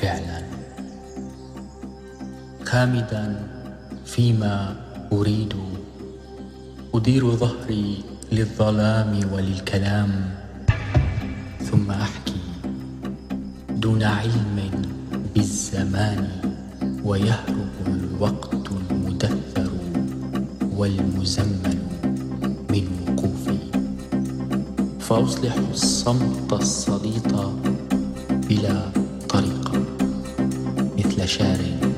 فعلا. خامدا فيما أريد. أدير ظهري للظلام وللكلام. ثم أحكي دون علم بالزمان. ويهرب الوقت المدثر والمزمن من وقوفي. فأصلح الصمت الصليط بلا deixarem.